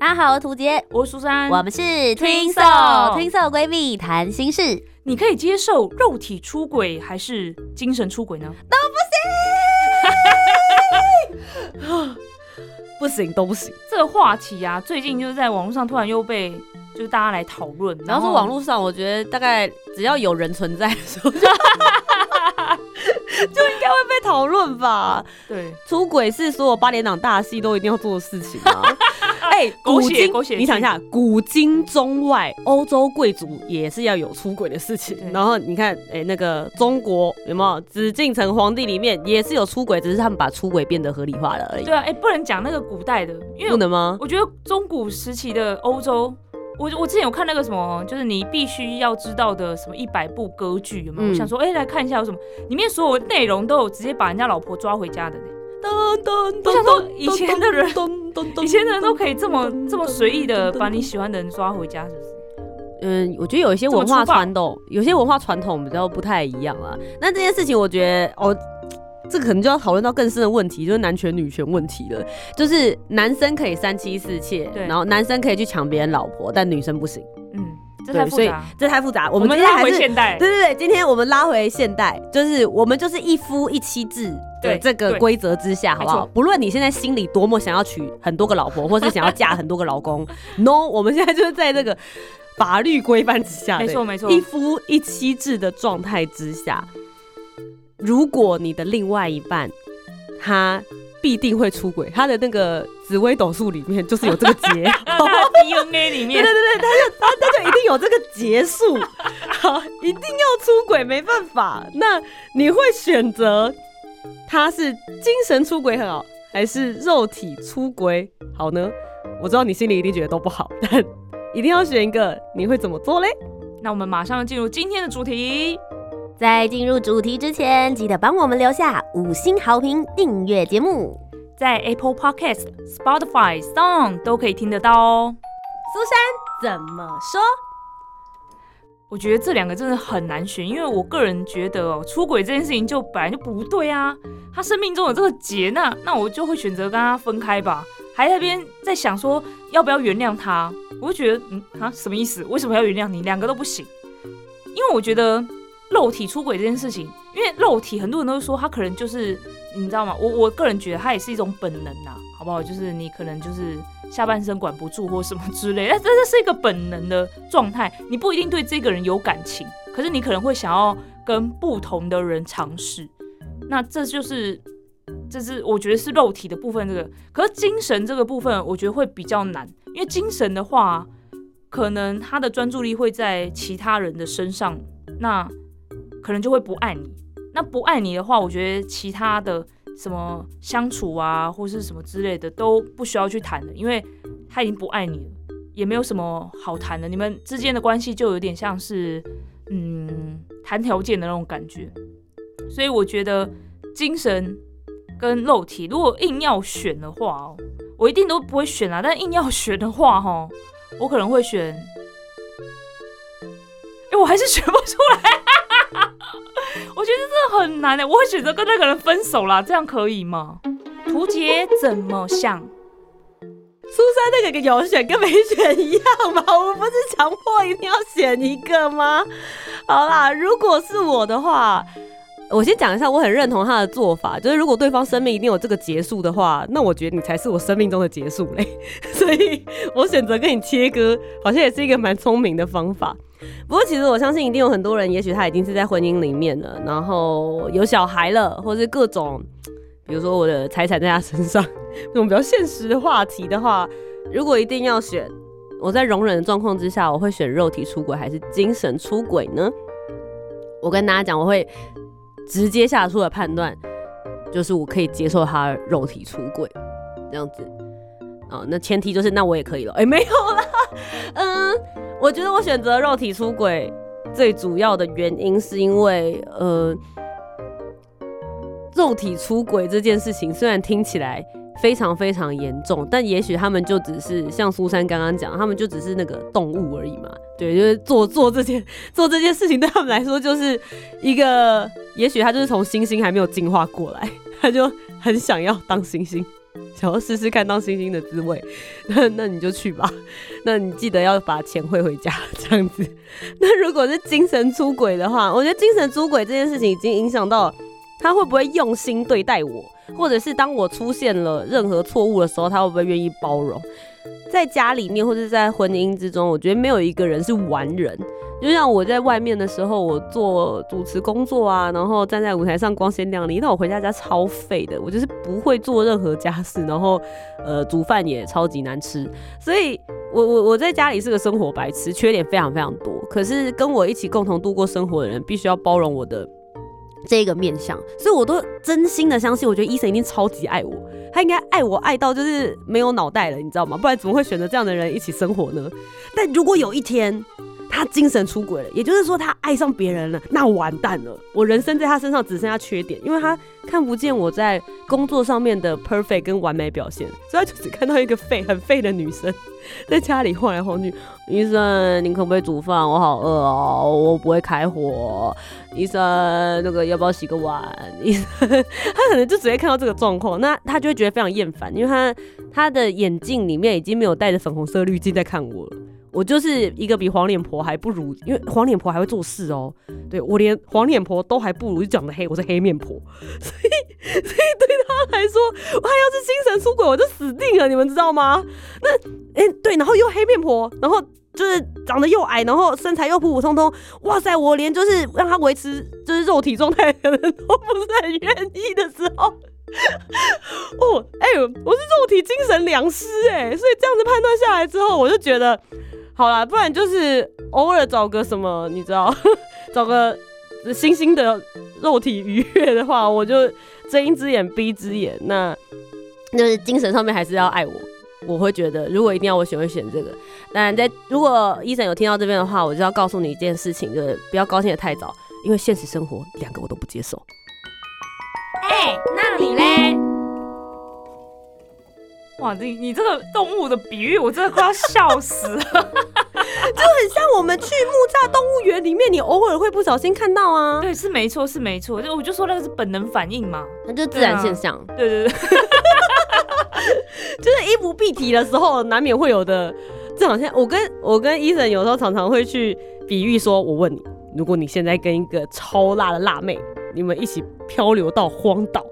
大家好，我是涂杰，我是苏珊，我们是 Soul Soul Twin Soul 闺蜜谈心事，你可以接受肉体出轨还是精神出轨呢？都 不行不行都不行。这个话题啊，最近就是在网络上突然又被就是大家来讨论，然后说网络上，我觉得大概只要有人存在的时候，就 就应该会被讨论吧。对，出轨是所有八点档大戏都一定要做的事情吗？古今血狗血你想一下，古今中外，欧洲贵族也是要有出轨的事情。然后你看，哎，那个中国有没有紫禁城皇帝里面也是有出轨，只是他们把出轨变得合理化了而已对。啊，哎、不能讲那个古代的，因为不能吗？我觉得中古时期的欧洲，我我之前有看那个什么，就是你必须要知道的什么一百部歌剧，有没有？嗯我想说，哎、来看一下有什么，里面所有内容都有直接把人家老婆抓回家的呢。噔噔我想说以前的人噔噔噔以前的人都可以这么这么随意的把你喜欢的人抓回家，是不是？嗯，我觉得有一些文化传统，有些文化传统比较不太一样啊。那这件事情，我觉得哦，这个可能就要讨论到更深的问题，就是男权女权问题了。就是男生可以三妻四妾，然后男生可以去抢别人老婆，但女生不行。嗯，这太复杂。这太复杂。我我们今天还是回现代，对对对，今天我们拉回现代，就是我们就是一夫一妻制的对这个对规则之下，好不好？不论你现在心里多么想要娶很多个老婆，或是想要嫁很多个老公，no，我们现在就是在这个法律规范之下，对没错没错一夫一妻制的状态之下，如果你的另外一半他必定会出轨，他的那个紫微斗数里面就是有这个结。DNA 里面对对对，他就他他就一定有这个结束，好，一定要出轨，没办法。那你会选择他是精神出轨好，还是肉体出轨好呢？我知道你心里一定觉得都不好，但一定要选一个，你会怎么做嘞？那我们马上进入今天的主题。在进入主题之前，记得帮我们留下五星好评，订阅节目。在 Apple Podcast、Spotify、Song 都可以听得到哦。苏珊怎么说？我觉得这两个真的很难选，因为我个人觉得哦，出轨这件事情就本来就不对啊。他生命中有这个结，那那我就会选择跟他分开吧。还在那边在想说要不要原谅他，我就觉得嗯啊什么意思？为什么要原谅你？两个都不行。因为我觉得肉体出轨这件事情，因为肉体很多人都说他可能就是你知道吗？我我个人觉得他也是一种本能呐，好不好？就是你可能就是下半身管不住或什么之类，但这这是一个本能的状态，你不一定对这个人有感情，可是你可能会想要跟不同的人尝试，那这就是这是我觉得是肉体的部分，这个可是精神这个部分，我觉得会比较难，因为精神的话，可能他的专注力会在其他人的身上，那可能就会不爱你。那不爱你的话，我觉得其他的什么相处啊，或是什么之类的都不需要去谈的，因为他已经不爱你了，也没有什么好谈的。你们之间的关系就有点像是嗯谈条件的那种感觉。所以我觉得精神跟肉体，如果硬要选的话哦，我一定都不会选啊。但硬要选的话，哦，我可能会选。哎、我还是选不出来。我觉得这很难的，我会选择跟那个人分手啦，这样可以吗？图杰怎么想？苏珊那个有选跟没选一样吗？我们不是强迫一定要选一个吗？好啦，如果是我的话，我先讲一下，我很认同他的做法，就是如果对方生命一定有这个结束的话，那我觉得你才是我生命中的结束嘞。所以我选择跟你切割，好像也是一个蛮聪明的方法。不过其实我相信一定有很多人，也许他已经是在婚姻里面了，然后有小孩了，或是各种，比如说我的财产在他身上，这种比较现实的话题的话，如果一定要选，我在容忍的状况之下，我会选肉体出轨还是精神出轨呢？我跟大家讲，我会直接下出的判断，就是我可以接受他肉体出轨这样子。哦，那前提就是那我也可以了。哎、没有啦，嗯，我觉得我选择肉体出轨最主要的原因是因为呃，肉体出轨这件事情虽然听起来非常非常严重，但也许他们就只是像苏珊刚刚讲，他们就只是那个动物而已嘛。对，就是做做这件做这件事情对他们来说就是一个，也许他就是从猩猩还没有进化过来，他就很想要当猩猩。想要试试看当星星的滋味，那那你就去吧。那你记得要把钱汇回家，这样子。那如果是精神出轨的话，我觉得精神出轨这件事情已经影响到他会不会用心对待我，或者是当我出现了任何错误的时候，他会不会愿意包容。在家里面或者在婚姻之中，我觉得没有一个人是完人。就像我在外面的时候，我做主持工作啊，然后站在舞台上光鲜亮丽。那我回家家超废的，我就是不会做任何家事，然后呃煮饭也超级难吃。所以我我我在家里是个生活白痴，缺点非常非常多。可是跟我一起共同度过生活的人，必须要包容我的这个面相。所以我都真心的相信，我觉得医生一定超级爱我，他应该爱我爱到就是没有脑袋了，你知道吗？不然怎么会选择这样的人一起生活呢？但如果有一天，他精神出轨了，也就是说他爱上别人了，那完蛋了，我人生在他身上只剩下缺点，因为他看不见我在工作上面的 perfect 跟完美表现，所以他就只看到一个废很废的女生 在家里晃来晃去。医生，你可不可以煮饭？我好饿哦，我不会开火。医生，那个要不要洗个碗？医生，他可能就只会看到这个状况，那他就会觉得非常厌烦，因为他他的眼镜里面已经没有带着粉红色滤镜在看我了。我就是一个比黄脸婆还不如，因为黄脸婆还会做事哦。对我连黄脸婆都还不如，就长得黑，我是黑面婆，所以所以对他来说，我还要是精神出轨，我就死定了，你们知道吗？那哎对，然后又黑面婆，然后就是长得又矮，然后身材又普普通通，哇塞，我连就是让他维持就是肉体状态的人都不是很愿意的时候，哦哎，我是肉体精神良师哎，所以这样子判断下来之后，我就觉得。好啦，不然就是偶尔找个什么，你知道，找个星星的肉体愉悦的话，我就睁一只眼闭一只眼。那就是精神上面还是要爱我。我会觉得，如果一定要我选，会选这个。当然，在如果医生有听到这边的话，我就要告诉你一件事情，就是不要高兴的太早，因为现实生活两个我都不接受。哎，那你嘞？哇，你你这个动物的比喻，我真的快要笑死了，就很像我们去木栅动物园里面，你偶尔会不小心看到啊。对，是没错，是没错，就我就说那个是本能反应嘛，那就自然现象。对对对，就是衣不蔽体的时候，难免会有的。这好像我跟我跟医生有时候常常会去比喻说，我问你，如果你现在跟一个超辣的辣妹，你们一起漂流到荒岛。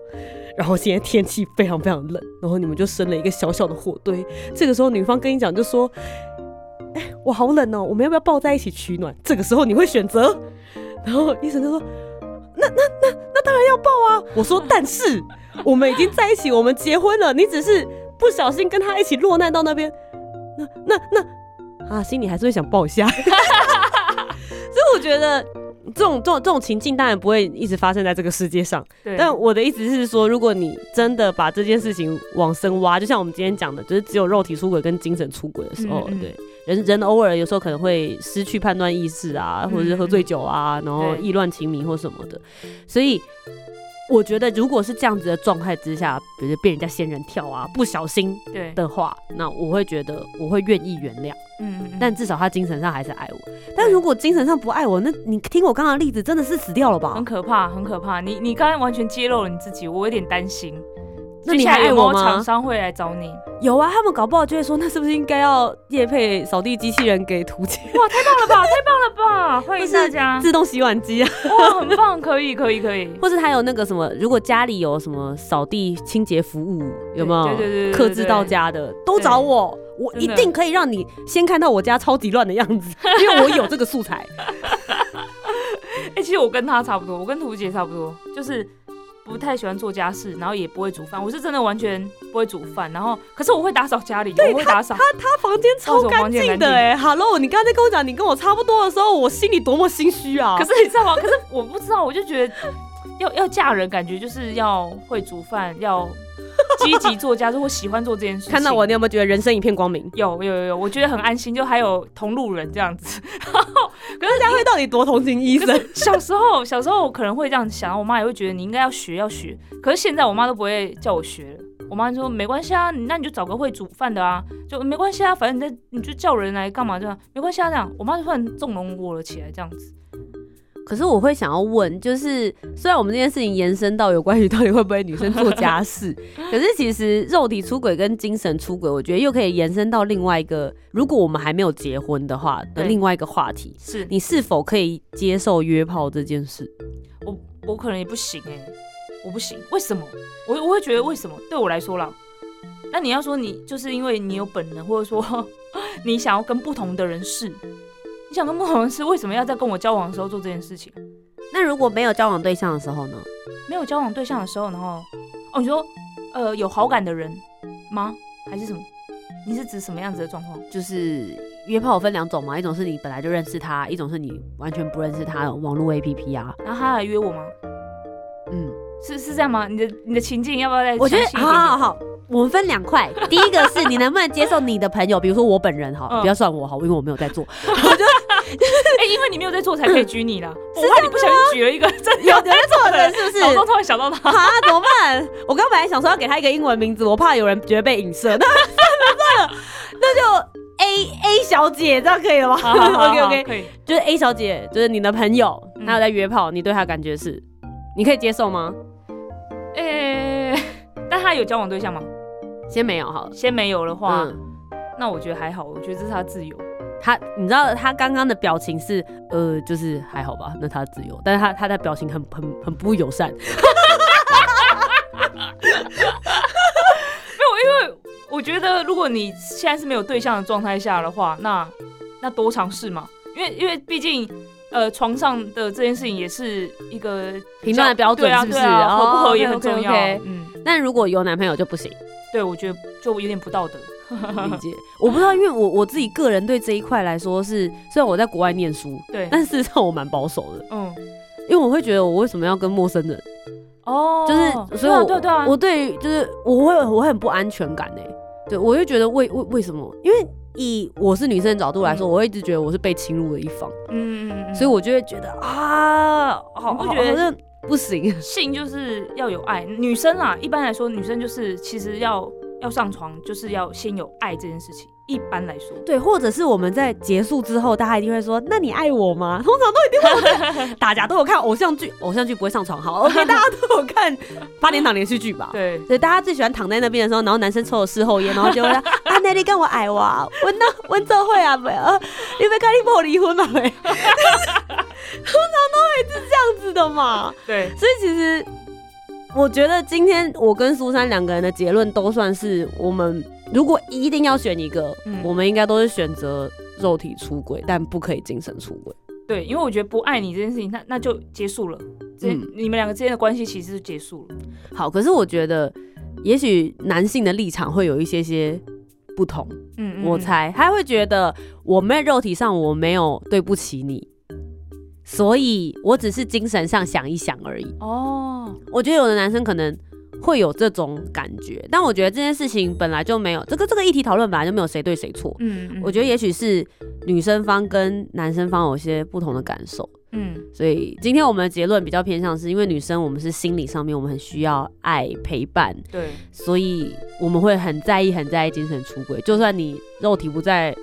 然后现在天气非常非常冷，然后你们就生了一个小小的火堆。这个时候女方跟你讲就说：“哎，我好冷哦，我们要不要抱在一起取暖？”这个时候你会选择？然后医生就说：“那那那那当然要抱啊！”我说：“但是我们已经在一起，我们结婚了，你只是不小心跟他一起落难到那边，那那那啊，心里还是会想抱一下。” 所以我觉得。这种这种这种情境当然不会一直发生在这个世界上，但我的意思是说，如果你真的把这件事情往深挖，就像我们今天讲的，就是只有肉体出轨跟精神出轨的时候，对。人人偶尔有时候可能会失去判断意识啊，或者是喝醉酒啊，然后意乱情迷或什么的，所以。我觉得，如果是这样子的状态之下，比如被人家仙人跳啊，不小心对的话，那我会觉得我会愿意原谅。嗯，但至少他精神上还是爱我。但如果精神上不爱我，那你听我刚刚的例子，真的是死掉了吧？很可怕，很可怕。你你刚才完全揭露了你自己，我有点担心。那你还爱我吗？厂商会来找你？有啊，他们搞不好就会说，那是不是应该要夜配扫地机器人给图姐？哇，太棒了吧，太棒了吧！欢迎大家，自动洗碗机啊，哇，很棒，可以，可以，可以。或是他有那个什么，如果家里有什么扫地清洁服务，有没有？对对对，克制到家的都找我，我一定可以让你先看到我家超级乱的样子，因为我有这个素材。哎，其实我跟他差不多，我跟图姐差不多，就是。不太喜欢做家事，然后也不会煮饭。我是真的完全不会煮饭，然后可是我会打扫家里，我会打扫。他他房间超干净的哎，Hello，你刚才跟我讲你跟我差不多的时候，我心里多么心虚啊！可是你知道吗？可是我不知道，我就觉得要要嫁人，感觉就是要会煮饭，要记积极作家，就会喜欢做这件事情。看到我，你有没有觉得人生一片光明？有有有有，我觉得很安心，就还有同路人这样子。大家会到底多同情医生？小时候，小时候我可能会这样想，我妈也会觉得你应该要学要学。可是现在我妈都不会叫我学了，我妈说没关系啊，那你就找个会煮饭的啊，就没关系啊，反正你在你就叫人来干嘛这样，没关系啊这样。我妈就突然纵容我了起来，这样子。可是我会想要问，就是虽然我们这件事情延伸到有关于 到底会不会女生做家事，可是其实肉体出轨跟精神出轨，我觉得又可以延伸到另外一个，如果我们还没有结婚的话的另外一个话题，是你是否可以接受约炮这件事？我我可能也不行哎、我不行，为什么？我我会觉得为什么？对我来说啦，那你要说你就是因为你有本能，或者说 你想要跟不同的人试，你想跟不同的人试，为什么要在跟我交往的时候做这件事情？那如果没有交往对象的时候呢？没有交往对象的时候，然后哦，你说呃有好感的人吗？还是什么？你是指什么样子的状况？就是约炮有分两种嘛，一种是你本来就认识他，一种是你完全不认识他的网络 APP 啊。然后他来约我吗？嗯，是是这样吗？你的你的情境要不要再我觉得好好好，我们分两块。第一个是你能不能接受你的朋友，比如说我本人哈，嗯不要算我哈，因为我没有在做。哎、因为你没有在做，才可以举你啦。我怕你不小心举了一个 有有在做的人是不是？脑中突然想到他，啊，怎么办？我刚本来想说要给他一个英文名字，我怕有人觉得被影射。那算了算了，那就 A A 小姐，这样可以了吗好好好？OK 好 OK，可以。就是 A 小姐，就是你的朋友，嗯她有在约炮，你对她感觉是，你可以接受吗？哎、但他有交往对象吗？先没有好了。先没有的话，嗯，那我觉得还好，我觉得这是他自由。他你知道他刚刚的表情是，呃，就是还好吧，那他自由，但是他他的表情很很很不友善。没有，因为我觉得如果你现在是没有对象的状态下的话，那那多尝试嘛，因为因为毕竟。呃，床上的这件事情也是一个评断的标准是不是？合不合也很重要。嗯，但如果有男朋友就不行，对，我觉得就有点不道德。理解。我不知道，因为我我自己个人对这一块来说是，虽然我在国外念书，对，但事实上我蛮保守的，嗯，因为我会觉得我为什么要跟陌生人，哦，就是所以我对啊对啊，我对于就是我会我会很不安全感哎，对我就觉得为为为什么？因为以我是女生的角度来说，嗯我一直觉得我是被侵入的一方，嗯嗯嗯嗯，所以我就会觉得啊，好，你不觉得好像不行？性就是要有爱，女生啊，一般来说，女生就是其实要要上床，就是要先有爱这件事情。一般来说，对，或者是我们在结束之后，大家一定会说：“那你爱我吗？”通常都一定会 大家都有看偶像剧，偶像剧不会上床，好，OK，大家都有看 八点档连续剧吧？对，对，大家最喜欢躺在那边的时候，然后男生抽了事后烟，然后就会说：“啊，那你跟我爱我啊，我那我这会啊没有，你没跟你不离婚了没？” 通常都会是这样子的嘛。对，所以其实我觉得今天我跟苏珊两个人的结论都算是我们如果一定要选一个，嗯我们应该都是选择肉体出轨，但不可以精神出轨。对，因为我觉得不爱你这件事情，那那就结束了，这、嗯你们两个之间的关系其实是结束了。好，可是我觉得也许男性的立场会有一些些不同，嗯，嗯我，猜他会觉得我没有肉体上我没有对不起你。所以我只是精神上想一想而已。嗯哦，我觉得有的男生可能会有这种感觉，但我觉得这件事情本来就没有这个这个议题讨论本来就没有谁对谁错。嗯，嗯我觉得也许是女生方跟男生方有些不同的感受，嗯。所以今天我们的结论比较偏向是因为女生我们是心理上面我们很需要爱陪伴，对，所以我们会很在意很在意精神出轨，就算你肉体不在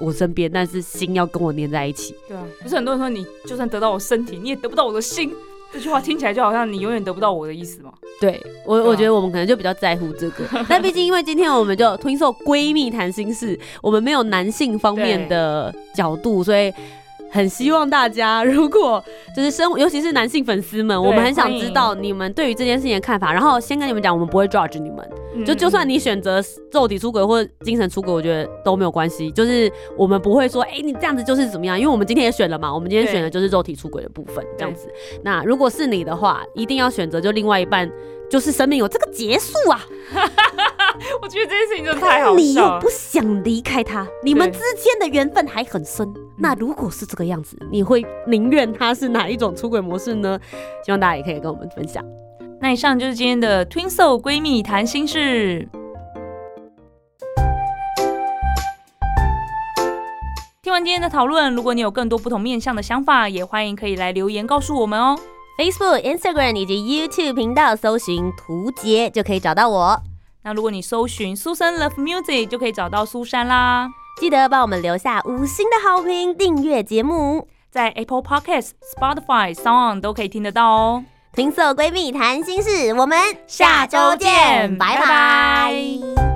我身边，但是心要跟我黏在一起。对啊，不是很多人说你就算得到我身体，你也得不到我的心。这句话听起来就好像你永远得不到我的意思嘛。对我，我觉得我们可能就比较在乎这个，但毕竟因为今天我们就听受闺蜜谈心事，我们没有男性方面的角度，所以很希望大家如果就是生，尤其是男性粉丝们，我们很想知道你们对于这件事情的看法。然后先跟你们讲，我们不会 judge 你们，嗯就就算你选择肉体出轨或精神出轨，我觉得都没有关系。就是我们不会说，哎、你这样子就是怎么样，因为我们今天也选了嘛，我们今天选的就是肉体出轨的部分，这样子。那如果是你的话，一定要选择就另外一半，就是生命有这个结束啊，我觉得这件事情真的太好你笑了又不。想离开他，你们之间的缘分还很深。那如果是这个样子，你会宁愿他是哪一种出轨模式呢？希望大家也可以跟我们分享。那以上就是今天的 Twin Soul 闺蜜谈心事。听完今天的讨论，如果你有更多不同面向的想法，也欢迎可以来留言告诉我们哦。Facebook、Instagram 以及 YouTube 频道搜寻“图杰”就可以找到我。那如果你搜寻苏珊 Love Music，就可以找到苏珊啦。记得帮我们留下五星的好评，订阅节目。在 Apple Podcast、Spotify、Sound 都可以听得到哦。听色闺蜜谈心事，我们下周见拜拜